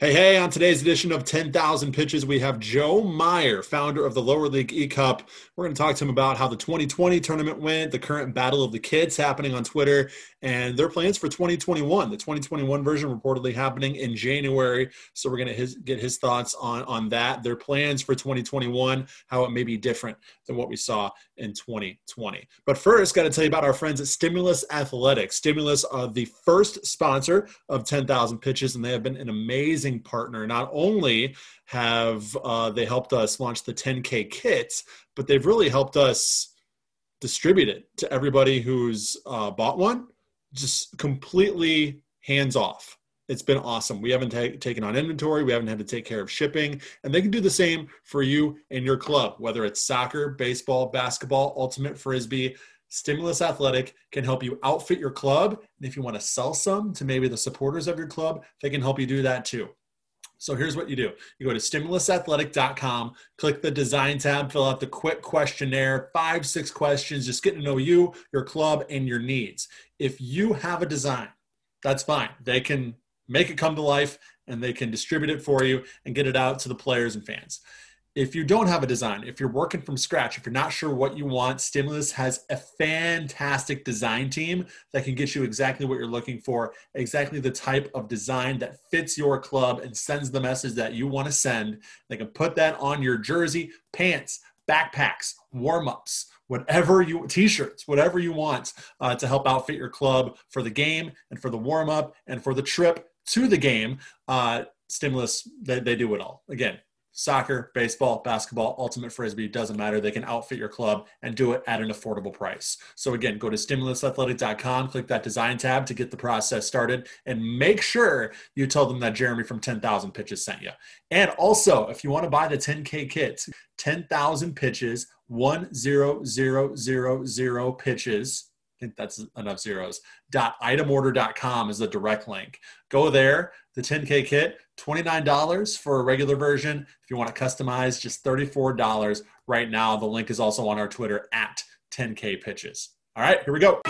Hey, hey, on today's edition of 10,000 Pitches, we have Joe Meyer, founder of the Lower League E Cup. We're going to talk to him about how the 2020 tournament went, the current Battle of the Kits happening on Twitter, and their plans for 2021. The 2021 version reportedly happening in January. So we're going to get his thoughts on, on that, their plans for 2021, how it may be different than what we saw in 2020. But first, got to tell you about our friends at Stimulus Athletics. Stimulus are the first sponsor of 10,000 Pitches, and they have been an amazing amazing partner. Not only have uh, they helped us launch the 10K kits, but they've really helped us distribute it to everybody who's uh, bought one, just completely hands off. It's been awesome. We haven't ta- taken on inventory. We haven't had to take care of shipping. And they can do the same for you and your club, whether it's soccer, baseball, basketball, ultimate frisbee. Stimulus Athletic can help you outfit your club. And if you want to sell some to maybe the supporters of your club, they can help you do that too. So here's what you do. You go to stimulusathletic.com, click the design tab, fill out the quick questionnaire, five, six questions, just getting to know you, your club, and your needs. If you have a design, that's fine. They can make it come to life and they can distribute it for you and get it out to the players and fans if you don't have a design, if you're working from scratch, if you're not sure what you want, Stimulus has a fantastic design team that can get you exactly what you're looking for, exactly the type of design that fits your club and sends the message that you want to send. They can put that on your jersey, pants, backpacks, warm ups, whatever you t-shirts whatever you want uh, to help outfit your club for the game and for the warm up and for the trip to the game uh, stimulus they, they do it all again soccer, baseball, basketball, ultimate frisbee, doesn't matter. They can outfit your club and do it at an affordable price. So again, go to stimulusathletic.com, click that design tab to get the process started and make sure you tell them that Jeremy from 10,000 pitches sent you. And also, if you want to buy the 10K kit, 10,000 pitches, 10000 pitches, I think that's enough zeros. Dot itemorder.com is the direct link. Go there. The 10K kit, $29 for a regular version. If you want to customize, just $34 right now. The link is also on our Twitter at 10K pitches. All right, here we go.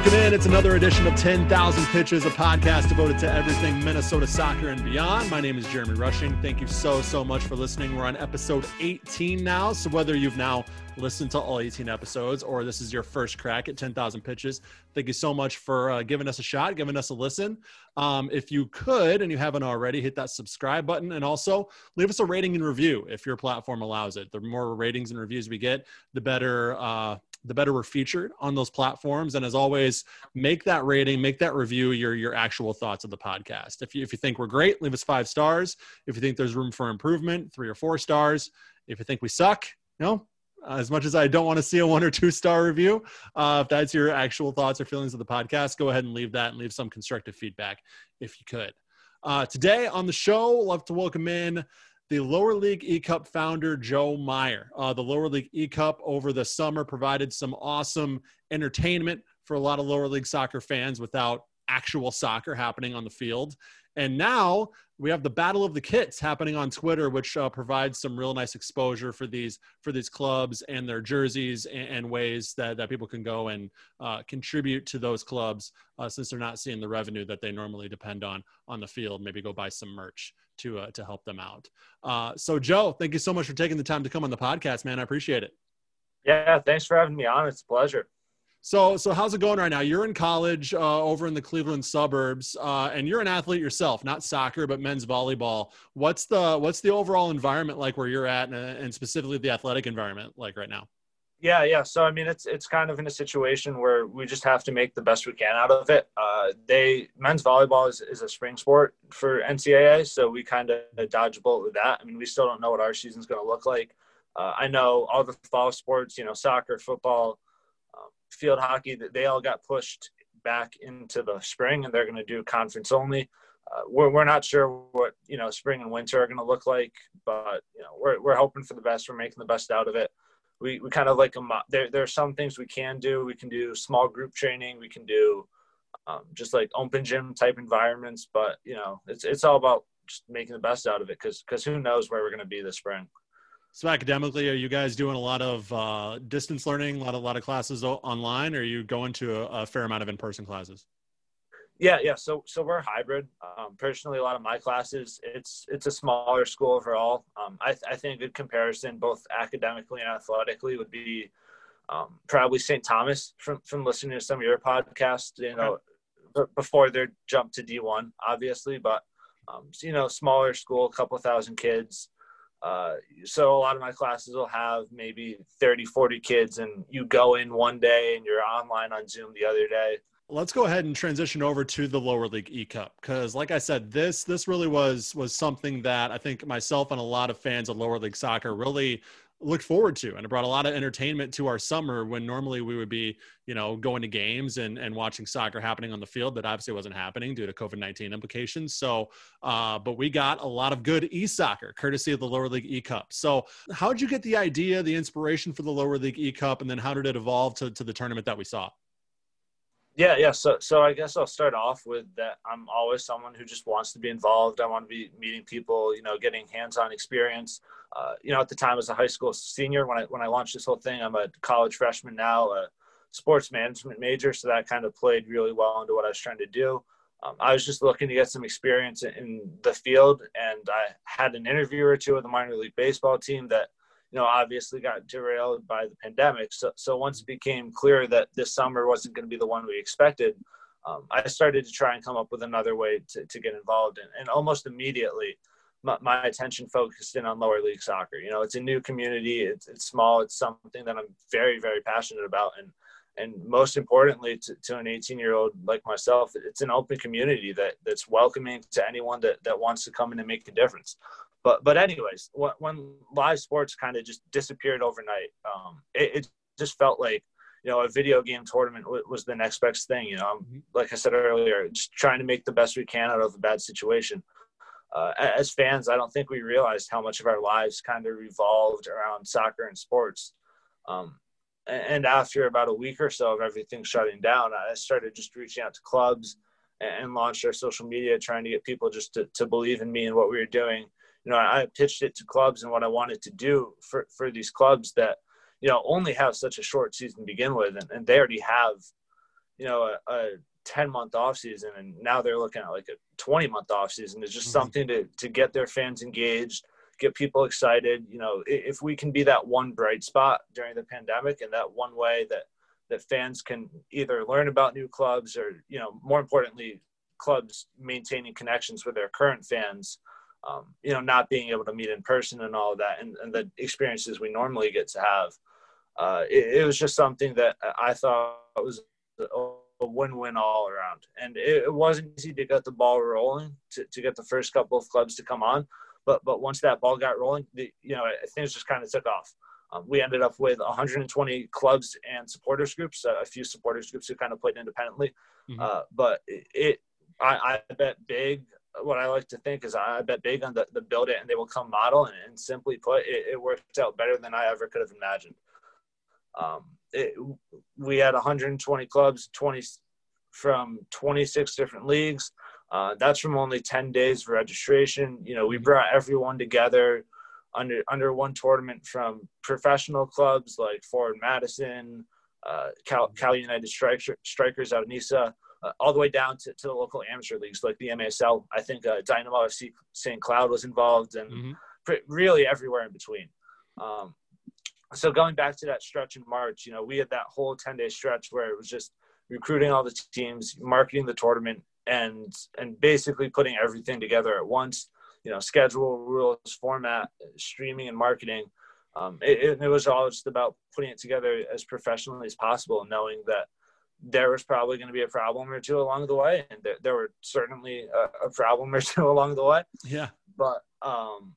Welcome in. It's another edition of 10,000 Pitches, a podcast devoted to everything Minnesota soccer and beyond. My name is Jeremy Rushing. Thank you so, so much for listening. We're on episode 18 now. So, whether you've now listened to all 18 episodes or this is your first crack at 10,000 Pitches, thank you so much for uh, giving us a shot, giving us a listen. Um, if you could, and you haven't already, hit that subscribe button and also leave us a rating and review if your platform allows it. The more ratings and reviews we get, the better. Uh, the better we're featured on those platforms. And as always, make that rating, make that review your your actual thoughts of the podcast. If you if you think we're great, leave us five stars. If you think there's room for improvement, three or four stars. If you think we suck, you know, as much as I don't want to see a one or two star review, uh, if that's your actual thoughts or feelings of the podcast, go ahead and leave that and leave some constructive feedback if you could. Uh, today on the show, love to welcome in the lower league e cup founder joe meyer. Uh, the lower league e cup over the summer provided some awesome entertainment for a lot of lower league soccer fans without actual soccer happening on the field and now we have the battle of the kits happening on twitter which uh, provides some real nice exposure for these for these clubs and their jerseys and, and ways that, that people can go and uh, contribute to those clubs uh, since they're not seeing the revenue that they normally depend on on the field maybe go buy some merch to uh, to help them out. Uh, so, Joe, thank you so much for taking the time to come on the podcast, man. I appreciate it. Yeah, thanks for having me on. It's a pleasure. So, so how's it going right now? You're in college uh, over in the Cleveland suburbs, uh, and you're an athlete yourself, not soccer, but men's volleyball. What's the what's the overall environment like where you're at, and, and specifically the athletic environment like right now? Yeah, yeah. So I mean, it's it's kind of in a situation where we just have to make the best we can out of it. Uh, they men's volleyball is, is a spring sport for NCAA, so we kind of dodge a bullet with that. I mean, we still don't know what our season's going to look like. Uh, I know all the fall sports, you know, soccer, football, field hockey, that they all got pushed back into the spring, and they're going to do conference only. Uh, we're, we're not sure what you know spring and winter are going to look like, but you know we're we're hoping for the best. We're making the best out of it we, we kind of like a there there are some things we can do we can do small group training we can do um, just like open gym type environments but you know it's it's all about just making the best out of it because because who knows where we're going to be this spring So academically, are you guys doing a lot of uh, distance learning, a lot of a lot of classes online, or are you going to a, a fair amount of in-person classes? Yeah, yeah. So so we're hybrid. Um, personally, a lot of my classes, it's it's a smaller school overall. Um, I, I think a good comparison, both academically and athletically, would be um, probably St. Thomas from from listening to some of your podcasts. You know, okay. before their jump to D1, obviously, but um, you know, smaller school, a couple thousand kids. Uh, so a lot of my classes will have maybe 30, 40 kids, and you go in one day and you're online on Zoom the other day. Let's go ahead and transition over to the lower league E Cup because, like I said, this this really was was something that I think myself and a lot of fans of lower league soccer really looked forward to and it brought a lot of entertainment to our summer when normally we would be you know going to games and, and watching soccer happening on the field that obviously wasn't happening due to covid-19 implications. So uh, but we got a lot of good e-soccer courtesy of the lower league e-cup. So how did you get the idea the inspiration for the lower league e-cup and then how did it evolve to, to the tournament that we saw yeah, yeah. So, so I guess I'll start off with that. I'm always someone who just wants to be involved. I want to be meeting people, you know, getting hands-on experience. Uh, you know, at the time as a high school senior, when I when I launched this whole thing, I'm a college freshman now, a sports management major, so that kind of played really well into what I was trying to do. Um, I was just looking to get some experience in the field, and I had an interview or two with the minor league baseball team that you know, obviously got derailed by the pandemic. So, so once it became clear that this summer wasn't going to be the one we expected, um, I started to try and come up with another way to, to get involved. And, and almost immediately, my, my, attention focused in on lower league soccer. You know, it's a new community. It's, it's small. It's something that I'm very, very passionate about. And, and most importantly, to, to an 18 year old like myself, it's an open community that that's welcoming to anyone that, that wants to come in and make a difference but but anyways, when live sports kind of just disappeared overnight, um, it, it, just felt like you know a video game tournament was the next best thing. You know, mm-hmm. like I said earlier, just trying to make the best we can out of a bad situation. Uh, as fans, I don't think we realized how much of our lives kind of revolved around soccer and sports. Um, and after about a week or so of everything shutting down, I started just reaching out to clubs and launched our social media, trying to get people just to, to believe in me and what we were doing you know, I pitched it to clubs and what I wanted to do for, for these clubs that, you know, only have such a short season to begin with. And, and they already have, you know, a, a 10 month off season. And now they're looking at like a 20 month off season. It's just mm-hmm. something to, to get their fans engaged, get people excited. You know, if we can be that one bright spot during the pandemic and that one way that, that fans can either learn about new clubs or, you know, more importantly, clubs maintaining connections with their current fans um, you know, not being able to meet in person and all of that, and, and the experiences we normally get to have. Uh, it, it, was just something that I thought was a win-win all around, and it, it, wasn't easy to get the ball rolling to, to get the first couple of clubs to come on, but but once that ball got rolling, the, you know, things just kind of took off. Um, we ended up with 120 clubs and supporters groups, a few supporters groups who kind of played independently. Mm-hmm. Uh, but it, it I, I, bet big what I like to think is I bet big on the, the build it and they will come model. And, and simply put, it, it, worked out better than I ever could have imagined. Um, it, we had 120 clubs, 20 from 26 different leagues. Uh, that's from only 10 days of registration. You know, we brought everyone together under under one tournament from professional clubs like Forward Madison, uh, Cal, Cal United Striker, Strikers out of NISA, uh, all the way down to, to the local amateur leagues like the MASL. I think uh, Dynamo FC St. Cloud was involved and mm-hmm. really everywhere in between. Um, so going back to that stretch in March, you know, we had that whole 10 day stretch where it was just recruiting all the teams, marketing the tournament and, and basically putting everything together at once, you know, schedule, rules, format, streaming and marketing. Um, it, it was all just about putting it together as professionally as possible, knowing that there was probably going to be a problem or two along the way, and there, there were certainly a, a, problem or two along the way. Yeah. But um,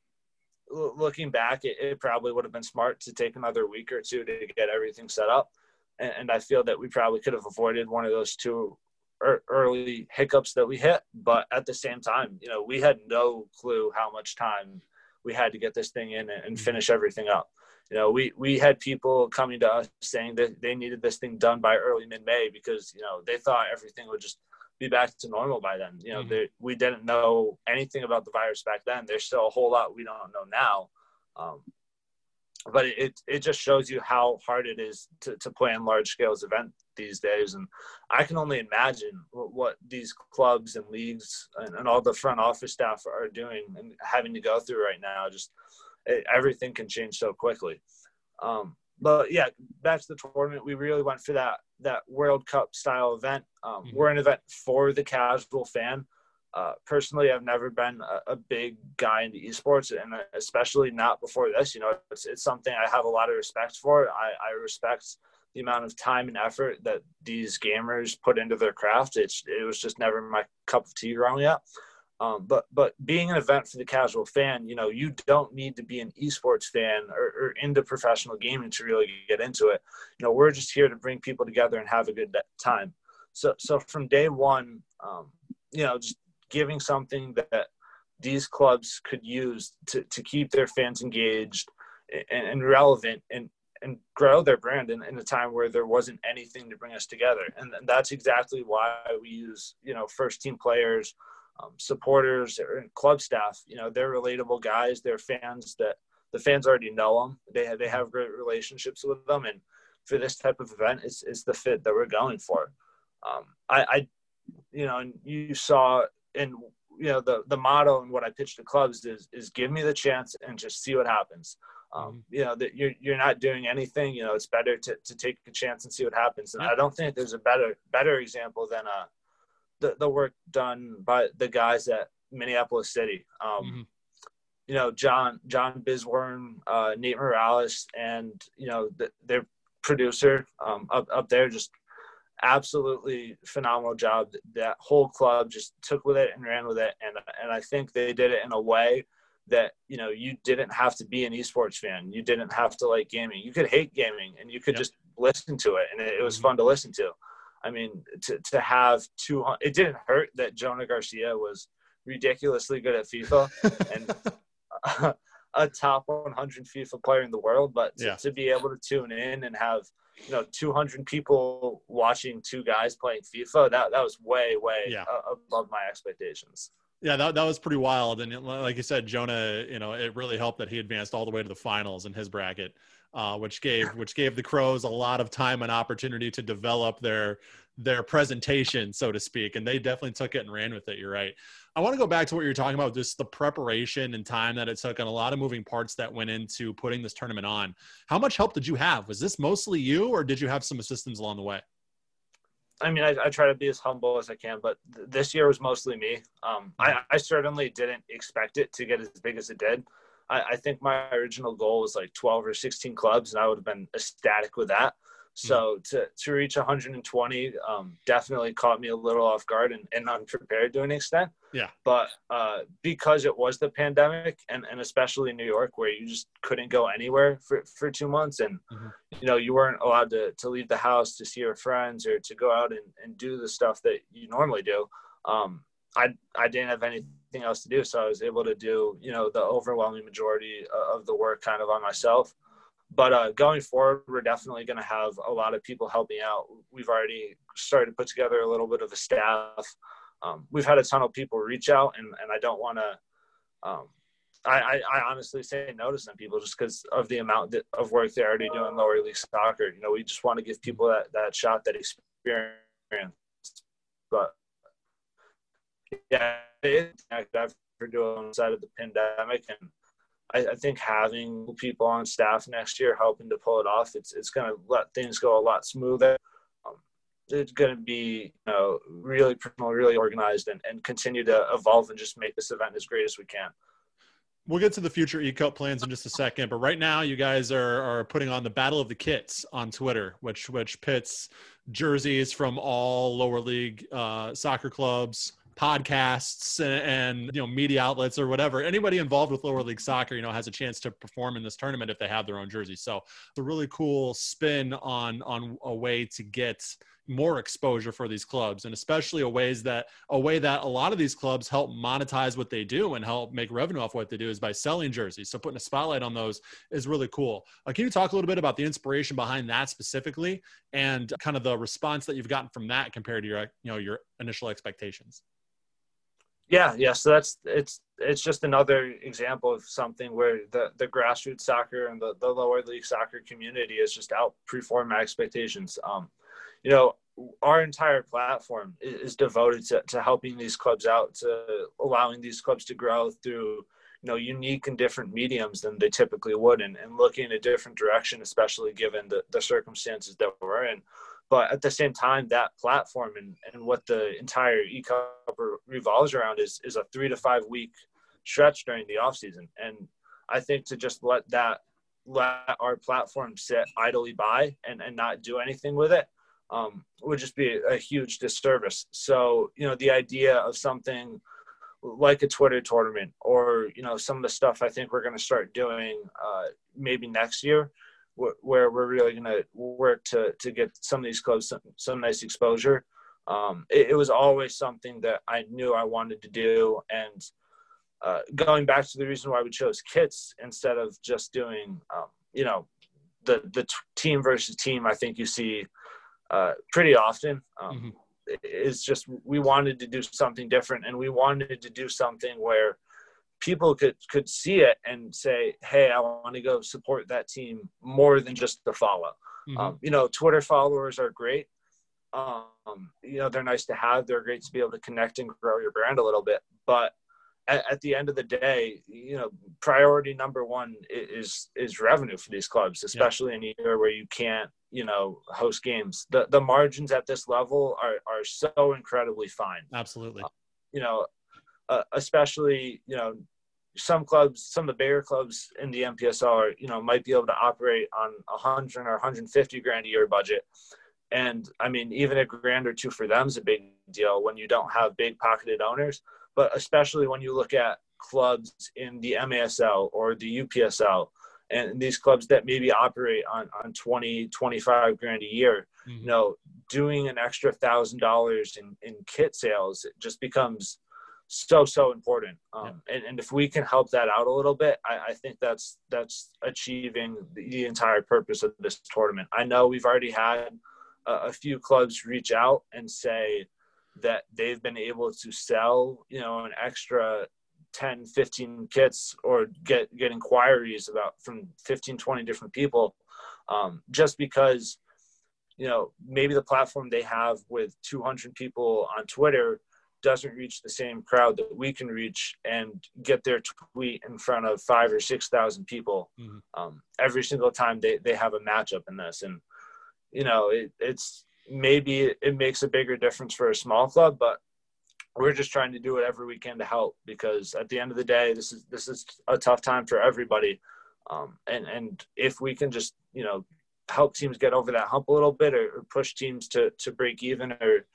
l- looking back, it, it, probably would have been smart to take another week or two to get everything set up, and, and I feel that we probably could have avoided one of those two early hiccups that we hit. But at the same time, you know, we had no clue how much time we had to get this thing in and, and finish everything up you know, we we had people coming to us saying that they needed this thing done by early mid May because you know they thought everything would just be back to normal by then. You know, mm-hmm. we didn't know anything about the virus back then. There's still a whole lot we don't know now. Um, but it, it just shows you how hard it is to, to play in large scales event these days and i can only imagine what, what these clubs and leagues and, and, all the front office staff are doing and having to go through right now just it, everything can change so quickly um, but yeah back to the tournament we really went for that that world cup style event um, mm-hmm. we're an event for the casual fan uh, personally, I've never been a, a, big guy into esports, and especially not before this. You know, it's, it's something I have a lot of respect for. I, I respect the amount of time and effort that these gamers put into their craft. It's it was just never my cup of tea growing up. Um, but but being an event for the casual fan, you know, you don't need to be an esports fan or, or, into professional gaming to really get into it. You know, we're just here to bring people together and have a good time. So so from day one, um, you know, just giving something that these clubs could use to, to keep their fans engaged and, and relevant and, and grow their brand in, in, a time where there wasn't anything to bring us together. And, and that's exactly why we use, you know, first team players, um, supporters, or club staff. You know, they're relatable guys. They're fans that the fans already know them. They have, they have great relationships with them. And for this type of event, it's, it's the fit that we're going for. Um, I, I, you know, and you saw and you know the the motto and what I pitch to clubs is is give me the chance and just see what happens. Um, mm-hmm. you know that you're you're not doing anything. You know it's better to, to take a chance and see what happens. And I don't think there's a better better example than uh the the work done by the guys at Minneapolis City. Um, mm-hmm. You know John John Bisworm, uh, Nate Morales, and you know the, their producer um, up up there just absolutely phenomenal job. That whole club just took with it and ran with it, and and I think they did it in a way that you know you didn't have to be an esports fan. You didn't have to like gaming. You could hate gaming, and you could yep. just listen to it, and it, it was mm-hmm. fun to listen to. I mean, to to have two, it didn't hurt that Jonah Garcia was ridiculously good at FIFA and. a top 100 FIFA player in the world, but to, yeah. to, be able to tune in and have you know 200 people watching two guys playing FIFA. That that was way way yeah. above my expectations. Yeah, that, that was pretty wild. And like you said, Jonah, you know, it really helped that he advanced all the way to the finals in his bracket, uh, which gave which gave the Crows a lot of time and opportunity to develop their their presentation, so to speak. And they definitely took it and ran with it. You're right. I want to go back to what you're talking about, just the preparation and time that it took, and a lot of moving parts that went into putting this tournament on. How much help did you have? Was this mostly you, or did you have some assistance along the way? I mean, I, I try to be as humble as I can, but th- this year was mostly me. Um, I, I, certainly didn't expect it to get as big as it did. I, I think my original goal was like 12 or 16 clubs, and I would have been ecstatic with that. Hmm. So to, to reach 120 um, definitely caught me a little off guard and, and unprepared to an extent. Yeah. But uh, because it was the pandemic and, and especially in New York where you just couldn't go anywhere for, for two months and, mm-hmm. you know, you weren't allowed to, to leave the house to see your friends or to go out and, and do the stuff that you normally do. Um, I, I didn't have anything else to do. So I was able to do, you know, the overwhelming majority of the work kind of on myself but uh, going forward, we're definitely going to have a lot of people helping out. We've already started to put together a little bit of a staff. Um, we've had a ton of people reach out, and, and I don't want to. Um, I, I, I, honestly say no to some people just because of the amount of work they're already doing lower league soccer. You know, we just want to give people that, that shot, that experience. But yeah, after doing side of the pandemic and I, I, think having people on staff next year helping to pull it off, it's it's going to let things go a lot smoother. Um, it's going to be you know really personal, really organized, and, and continue to evolve and just make this event as great as we can. We'll get to the future eCup plans in just a second, but right now you guys are, are putting on the Battle of the Kits on Twitter, which which pits jerseys from all lower league uh, soccer clubs podcasts and, and, you know media outlets or whatever. Anybody involved with lower league soccer you know has a chance to perform in this tournament if they have their own jersey. So it's a really cool spin on on a way to get more exposure for these clubs and especially a ways that a way that a lot of these clubs help monetize what they do and help make revenue off what they do is by selling jerseys. So putting a spotlight on those is really cool. Uh, can you talk a little bit about the inspiration behind that specifically and kind of the response that you've gotten from that compared to your you know your initial expectations Yeah, yeah. So that's it's it's just another example of something where the the grassroots soccer and the, the lower league soccer community has just outperformed my expectations. Um, you know, our entire platform is devoted to, to helping these clubs out, to allowing these clubs to grow through you know unique and different mediums than they typically would and, and looking in a different direction especially given the, the circumstances that we're in but at the same time that platform and, and what the entire e-cup revolves around is is a three to five week stretch during the off season. And i think to just let that let our platform sit idly by and, and not do anything with it um, would just be a huge disservice. So you know the idea of something like a Twitter tournament or you know some of the stuff I think we're going to start doing uh, maybe next year, where we're really going to work to to get some of these clubs some, some nice exposure. Um, it, it, was always something that I knew I wanted to do, and uh, going back to the reason why we chose kits instead of just doing um, you know the the t- team versus team, I think you see uh, pretty often. Um, mm-hmm is just we wanted to do something different and we wanted to do something where people could could see it and say hey i want to go support that team more than just the follow. Mm-hmm. um, you know twitter followers are great. Um, you know they're nice to have. They're great to be able to connect and grow your brand a little bit. But at, at the end of the day you know priority number one is is revenue for these clubs especially yeah. in a year where you can't you know host games. The the margins at this level are are so incredibly fine. Absolutely. Uh, you know uh, especially you know some clubs some of the bigger clubs in the mpsl are you know might be able to operate on a 100 or 150 grand a year budget and i mean even a grand or two for them is a big deal when you don't have big pocketed owners but especially when you look at clubs in the masl or the upsl and these clubs that maybe operate on, on 20 25 grand a year mm-hmm. you know doing an extra thousand dollars in, in kit sales it just becomes so so important um, yeah. and, and if we can help that out a little bit I, I think that's that's achieving the, the, entire purpose of this tournament i know we've already had a, a few clubs reach out and say that they've been able to sell you know an extra 10 15 kits or get get inquiries about from 15 20 different people um, just because you know maybe the platform they have with 200 people on twitter doesn't reach the same crowd that we can reach and get their tweet in front of five or six thousand people mm-hmm. um, every single time they, they have a matchup in this and you know it, it's maybe it makes a bigger difference for a small club but we're just trying to do whatever we can to help because at the end of the day, this is this is a tough time for everybody. Um, and and if we can just you know help teams get over that hump a little bit or, or push teams to to break even or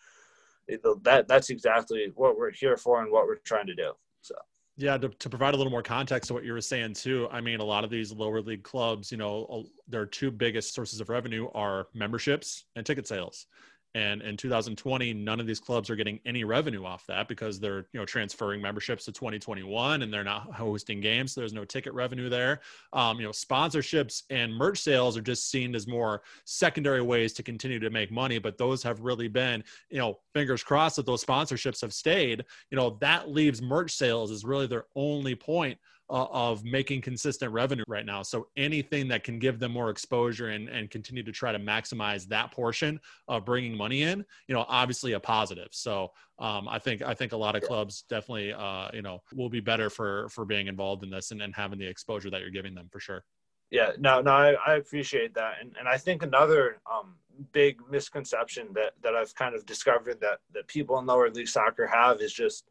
that that's exactly what we're here for and what we're trying to do. So. Yeah, to, to provide a little more context to what you were saying too. I mean, a lot of these lower league clubs, you know, their two biggest sources of revenue are memberships and ticket sales. And in 2020, none of these clubs are getting any revenue off that because they're you know transferring memberships to 2021 and they're not hosting games. So there's no ticket revenue there. Um, you know, sponsorships and merch sales are just seen as more secondary ways to continue to make money. But those have really been you know fingers crossed that those sponsorships have stayed. You know that leaves merch sales is really their only point uh, of making consistent revenue right now. So anything that can give them more exposure and, and continue to try to maximize that portion of bringing money in, you know, obviously a positive. So um, I think I think a lot of clubs definitely, uh, you know, will be better for for being involved in this and, and having the exposure that you're giving them for sure. Yeah, no, no, I, I appreciate that, and and I think another um, big misconception that that I've kind of discovered that that people in lower league soccer have is just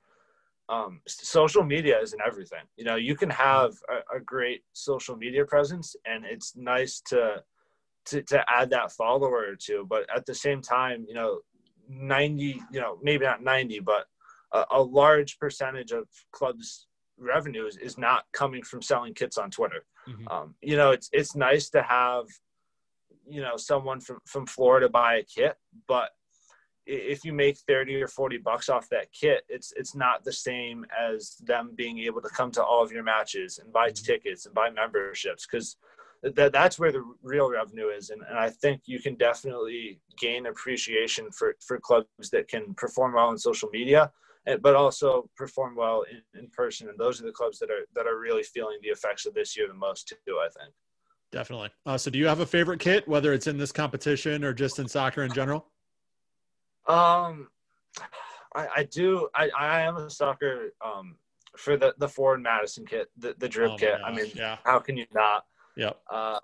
um, social media isn't everything. You know, you can have a, a, great social media presence, and it's nice to, to to add that follower or two. But at the same time, you know, ninety, you know, maybe not ninety, but a, a large percentage of clubs' revenues is not coming from selling kits on Twitter. Mm-hmm. Um, you know, it's it's nice to have, you know, someone from from Florida buy a kit, but if you make 30 or 40 bucks off that kit it's it's not the same as them being able to come to all of your matches and buy mm-hmm. tickets and buy memberships because that that's where the real revenue is and, and i think you can definitely gain appreciation for for clubs that can perform well on social media but also perform well in, in person. And those are the clubs that are that are really feeling the effects of this year the most too. I think. Definitely. Uh, so, do you have a favorite kit, whether it's in this competition or just in soccer in general? Um, I, I do. I, I am a sucker um, for the the Forward Madison kit, the, the drip oh kit. Gosh, I mean, yeah. how can you not? Yep. Uh,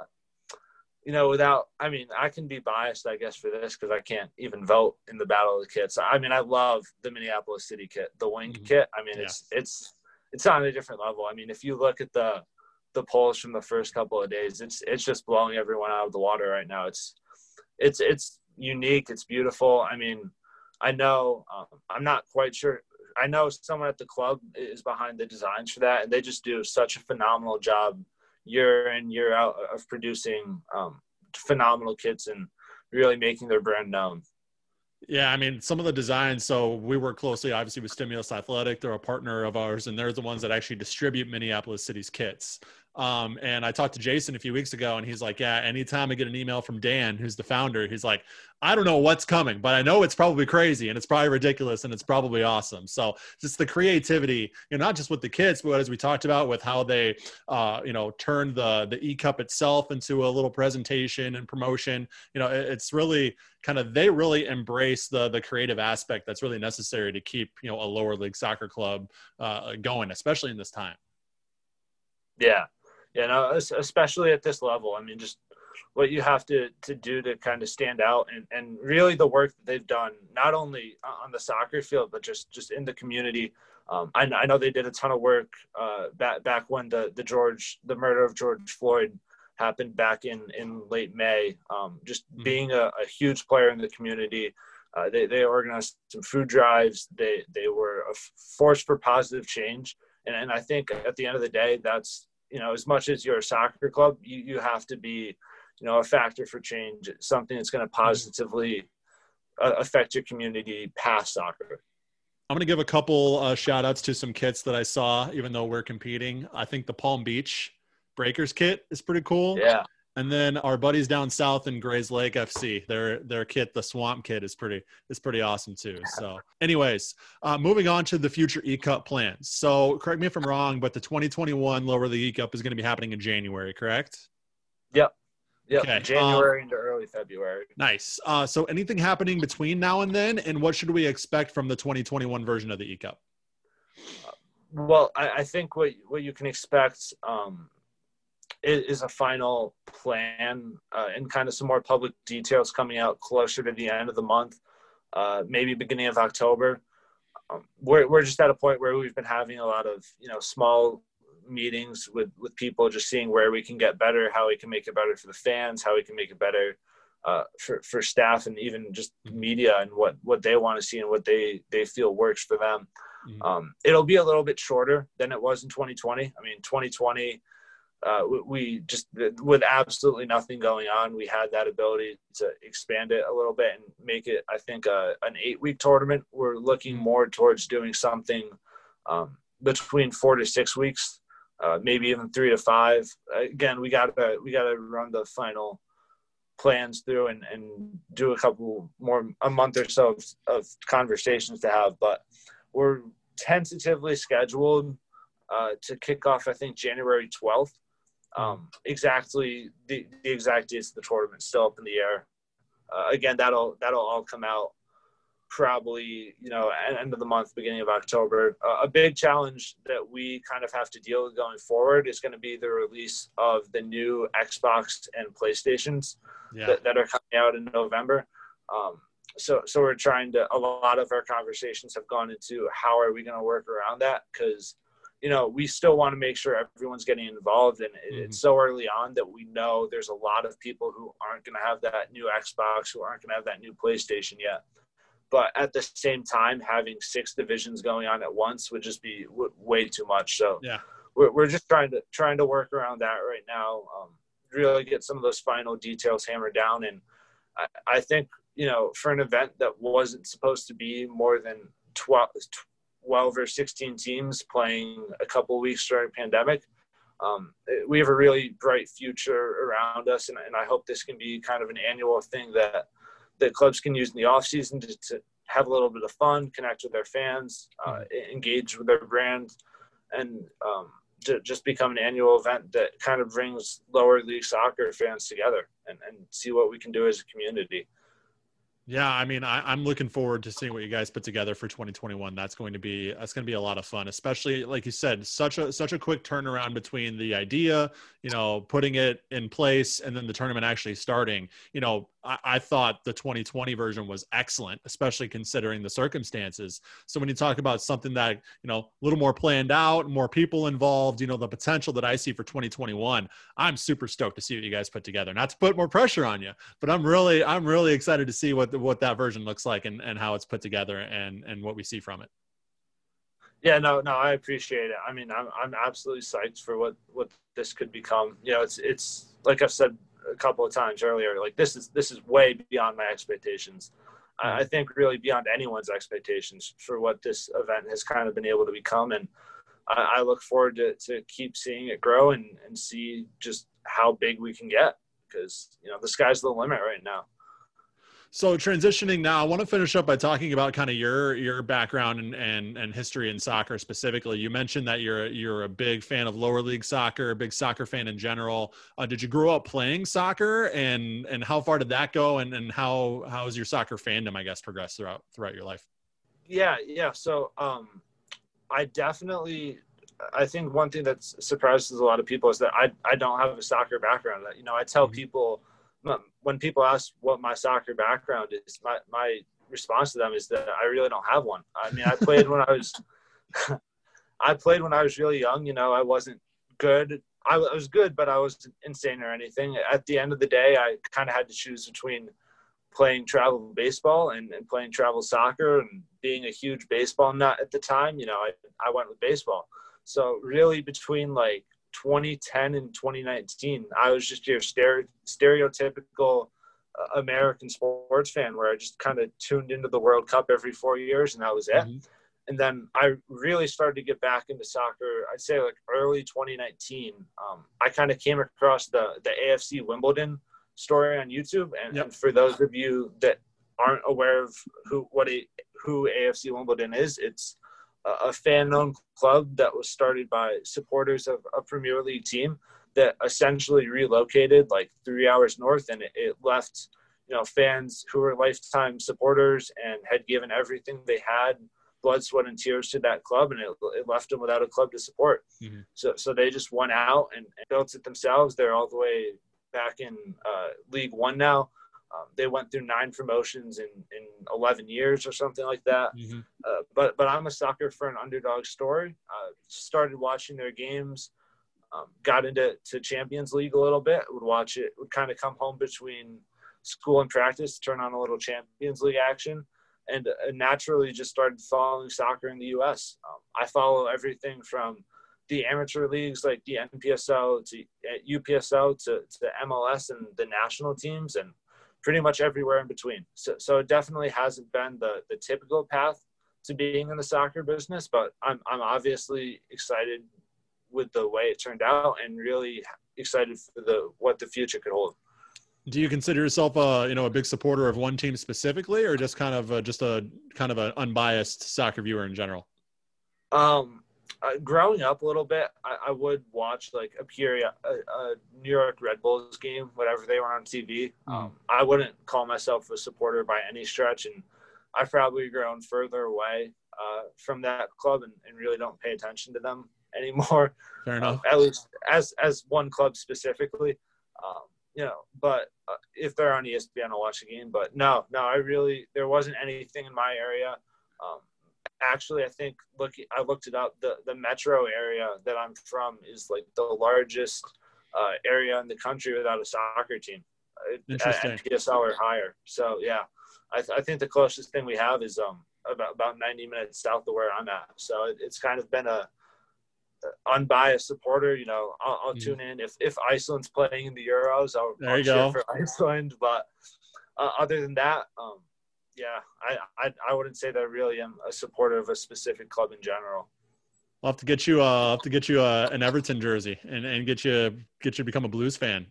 you know, without, I mean, I can be biased, I guess, for this because I can't even vote in the battle of the kits. I mean, I love the Minneapolis City kit, the wing mm-hmm. kit. I mean, yeah. it's it's it's on a different level. I mean, if you look at the the polls from the first couple of days, it's it's just blowing everyone out of the water right now. It's it's it's unique. It's beautiful. I mean, I know um, I'm not quite sure. I know someone at the club is behind the designs for that, and they just do such a phenomenal job year in year out of producing um, phenomenal kits and really making their brand known. Yeah, I mean, some of the designs. So we work closely, obviously, with Stimulus Athletic. They're a partner of ours, and they're the ones that actually distribute Minneapolis City's kits. Um, and I talked to Jason a few weeks ago, and he's like, "Yeah, anytime I get an email from Dan, who's the founder, he's like, I don't know what's coming, but I know it's probably crazy and it's probably ridiculous and it's probably awesome." So just the creativity, you know, not just with the kids, but as we talked about with how they, uh, you know, turned the the e cup itself into a little presentation and promotion. You know, it, it's really kind of they really embrace the the creative aspect that's really necessary to keep you know a lower league soccer club uh, going, especially in this time. Yeah, you know, especially at this level. I mean, just what you have to to do to kind of stand out and and really the work that they've done not only on the soccer field but just just in the community um, I, I, know they did a ton of work uh, back back when the the george the murder of george floyd happened back in in late may um, just mm-hmm. being a, a, huge player in the community uh, they, they organized some food drives they they were a force for positive change and, and i think at the end of the day that's you know, as much as you're a soccer club, you, you have to be, you know, a factor for change, something that's going to mm-hmm. positively uh, affect your community past soccer. I'm going to give a couple uh, shout outs to some kits that I saw, even though we're competing. I think the Palm Beach Breakers kit is pretty cool. Yeah. And then our buddies down south in Gray's Lake FC, their their kit, the Swamp kit, is pretty is pretty awesome too. So, anyways, uh, moving on to the future E Cup plans. So, correct me if I'm wrong, but the 2021 Lower League E Cup is going to be happening in January, correct? Yep. Yep. Okay. January um, into early February. Nice. Uh, so, anything happening between now and then, and what should we expect from the 2021 version of the E Cup? well, I, I, think what what you can expect. Um, is a final plan uh, and kind of some more public details coming out closer to the end of the month, uh, maybe beginning of October. Um, we're, we're just at a point where we've been having a lot of, you know, small meetings with, with people, just seeing where we can get better, how we can make it better for the fans, how we can make it better uh, for, for staff and even just media and what, what they want to see and what they, they feel works for them. Mm-hmm. Um, it'll be a little bit shorter than it was in 2020. I mean, 2020, uh, we just with absolutely nothing going on, we had that ability to expand it a little bit and make it, I think, uh, an eight-week tournament. We're looking more towards doing something um, between four to six weeks, uh, maybe even three to five. Again, we got to we got to run the final plans through and, and do a couple more a month or so of, of conversations to have, but we're tentatively scheduled uh, to kick off, I think, January 12th. Um, exactly the, the exact dates of the tournament still up in the air. Uh, again, that'll that'll all come out probably you know end of the month, beginning of October. Uh, a big challenge that we kind of have to deal with going forward is going to be the release of the new Xbox and PlayStations yeah. that, that, are coming out in November. Um, so so we're trying to. A lot of our conversations have gone into how are we going to work around that because you know, we still want to make sure everyone's getting involved. And mm-hmm. it's so early on that we know there's a lot of people who aren't going to have that new Xbox, who aren't going to have that new PlayStation yet. But at the same time, having six divisions going on at once would just be w- way too much. So yeah, we're, we're just trying to trying to work around that right now. Um, really get some of those final details hammered down. And I, I think you know, for an event that wasn't supposed to be more than 12, 12 or 16 teams playing a couple weeks during pandemic. Um, we have a really bright future around us, and, and, I hope this can be kind of an annual thing that that clubs can use in the off season to, to have a little bit of fun, connect with their fans, uh, mm-hmm. engage with their brand, and um, just become an annual event that kind of brings lower league soccer fans together and, and see what we can do as a community. Yeah, I mean, I, am looking forward to seeing what you guys put together for 2021. That's going to be that's going to be a lot of fun, especially like you said, such a such a quick turnaround between the idea, you know, putting it in place, and then the tournament actually starting. You know, I, thought the 2020 version was excellent, especially considering the circumstances. So when you talk about something that you know a little more planned out, more people involved, you know, the potential that I see for 2021, I'm super stoked to see what you guys put together. Not to put more pressure on you, but I'm really I'm really excited to see what what that version looks like and, and how it's put together and and what we see from it. Yeah, no, no, I appreciate it. I mean, I'm I'm absolutely psyched for what what this could become. You know, it's it's like I've said a couple of times earlier. Like this is this is way beyond my expectations. Mm-hmm. I think really beyond anyone's expectations for what this event has kind of been able to become, and I, I look forward to to keep seeing it grow and and see just how big we can get because you know the sky's the limit right now. So transitioning now, I want to finish up by talking about kind of your your background and and, and history in soccer specifically. You mentioned that you're you're a big fan of lower league soccer, a big soccer fan in general. Uh, did you grow up playing soccer, and and how far did that go, and and how how has your soccer fandom, I guess, progressed throughout throughout your life? Yeah, yeah. So um, I definitely I think one thing that surprises a lot of people is that I, I don't have a soccer background. That you know, I tell mm-hmm. people when people ask what my soccer background is, my, my response to them is that I really don't have one. I mean, I played when I was, I played when I was really young. You know, I wasn't good. I, I was good, but I wasn't insane or anything. At the end of the day, I kind of had to choose between playing travel baseball and, and playing travel soccer and being a huge baseball nut at the time. You know, I, I went with baseball. So really between like 2010 and 2019, I was just your stereotypical uh, American sports fan where I just kind of tuned into the World Cup every four years and that was it. Mm-hmm. And then I really started to get back into soccer. I'd say like early 2019. Um, I kind of came across the the AFC Wimbledon story on YouTube, and, yep. and for those of you that aren't aware of who what a who AFC Wimbledon is, it's a fan-owned club that was started by supporters of a Premier League team that essentially relocated like three hours north, and it, it left you know fans who were lifetime supporters and had given everything they had blood, sweat, and tears to that club, and it, it left them without a club to support. Mm-hmm. So, so they just went out and, and, built it themselves. They're all the way back in uh, League One now. Um, they went through nine promotions in, in 11 years or something like that. Mm-hmm. Uh, but but I'm a sucker for an underdog story. Uh, started watching their games, um, got into to Champions League a little bit. Would watch it. Would kind of come home between school and practice, turn on a little Champions League action, and uh, naturally just started following soccer in the U.S. Um, I follow everything from the amateur leagues like the NPSL to UPSL uh, to, to MLS and the national teams and pretty much everywhere in between. So, so it definitely hasn't been the, the typical path to being in the soccer business, but I'm, I'm obviously excited with the way it turned out and really excited for the, what the future could hold. Do you consider yourself a, you know, a big supporter of one team specifically, or just kind of a, just a kind of an unbiased soccer viewer in general? Um, uh, growing up a little bit, I, I would watch like a period, a, a, New York Red Bulls game, whatever they were on TV. Um, I wouldn't call myself a supporter by any stretch, and I've probably grown further away uh, from that club and, and, really don't pay attention to them anymore. Fair enough. Um, at least as as one club specifically, um, you know. But uh, if they're on ESPN, I'll watch a game. But no, no, I really there wasn't anything in my area. Actually, I think look, I looked it up. The the metro area that I'm from is like the largest uh, area in the country without a soccer team Interesting. NPSL or higher. So yeah, I, th- I think the closest thing we have is um about about 90 minutes south of where I'm at. So it, it's kind of been a unbiased supporter. You know, I'll, I'll mm. tune in if if Iceland's playing in the Euros. I'll, there you I'll go. for Iceland, but uh, other than that, um, yeah, I, I, I wouldn't say that I really am a supporter of a specific club in general. I'll have to get you. Uh, I'll have to get you uh, an Everton jersey and, and get you get you to become a Blues fan.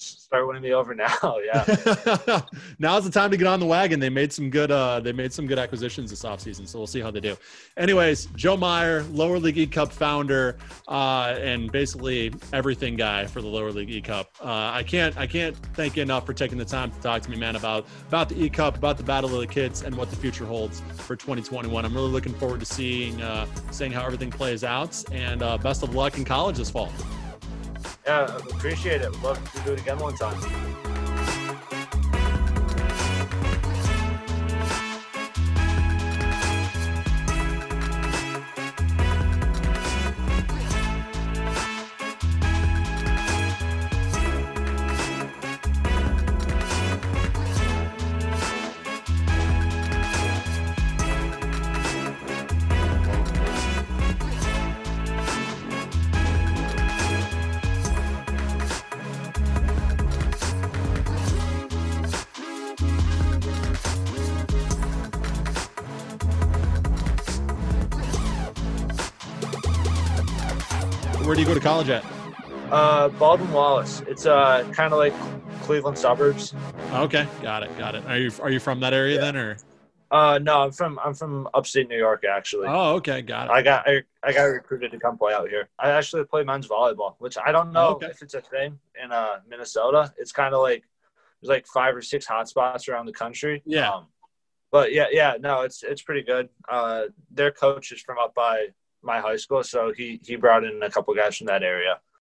Start winning me over now. Yeah. Now's the time to get on the wagon. They made some good uh they made some good acquisitions this offseason, so we'll see how they do. Anyways, Joe Meyer, lower league E Cup founder, uh, and basically everything guy for the lower league E Cup. Uh, I can't I can't thank you enough for taking the time to talk to me, man, about about the E Cup, about the battle of the kits and what the future holds for 2021. I'm really looking forward to seeing uh seeing how everything plays out and uh, best of luck in college this fall. Yeah, appreciate it. Love to do it again one time. Do you go to college at? Uh, Baldwin Wallace. It's uh kind of like Cleveland suburbs. Okay, got it, got it. Are you are you from that area Yeah. then, or? Uh, no, I'm from I'm from upstate New York actually. Oh, okay, got it. I got I, I got recruited to come play out here. I actually play men's volleyball, which I don't know Oh, okay. if it's a thing in uh Minnesota. It's kind of like there's like five or six hot spots around the country. Yeah. Um, but yeah, yeah, no, it's it's pretty good. Uh, their coach is from up by my high school, so he he brought in a couple guys from that area.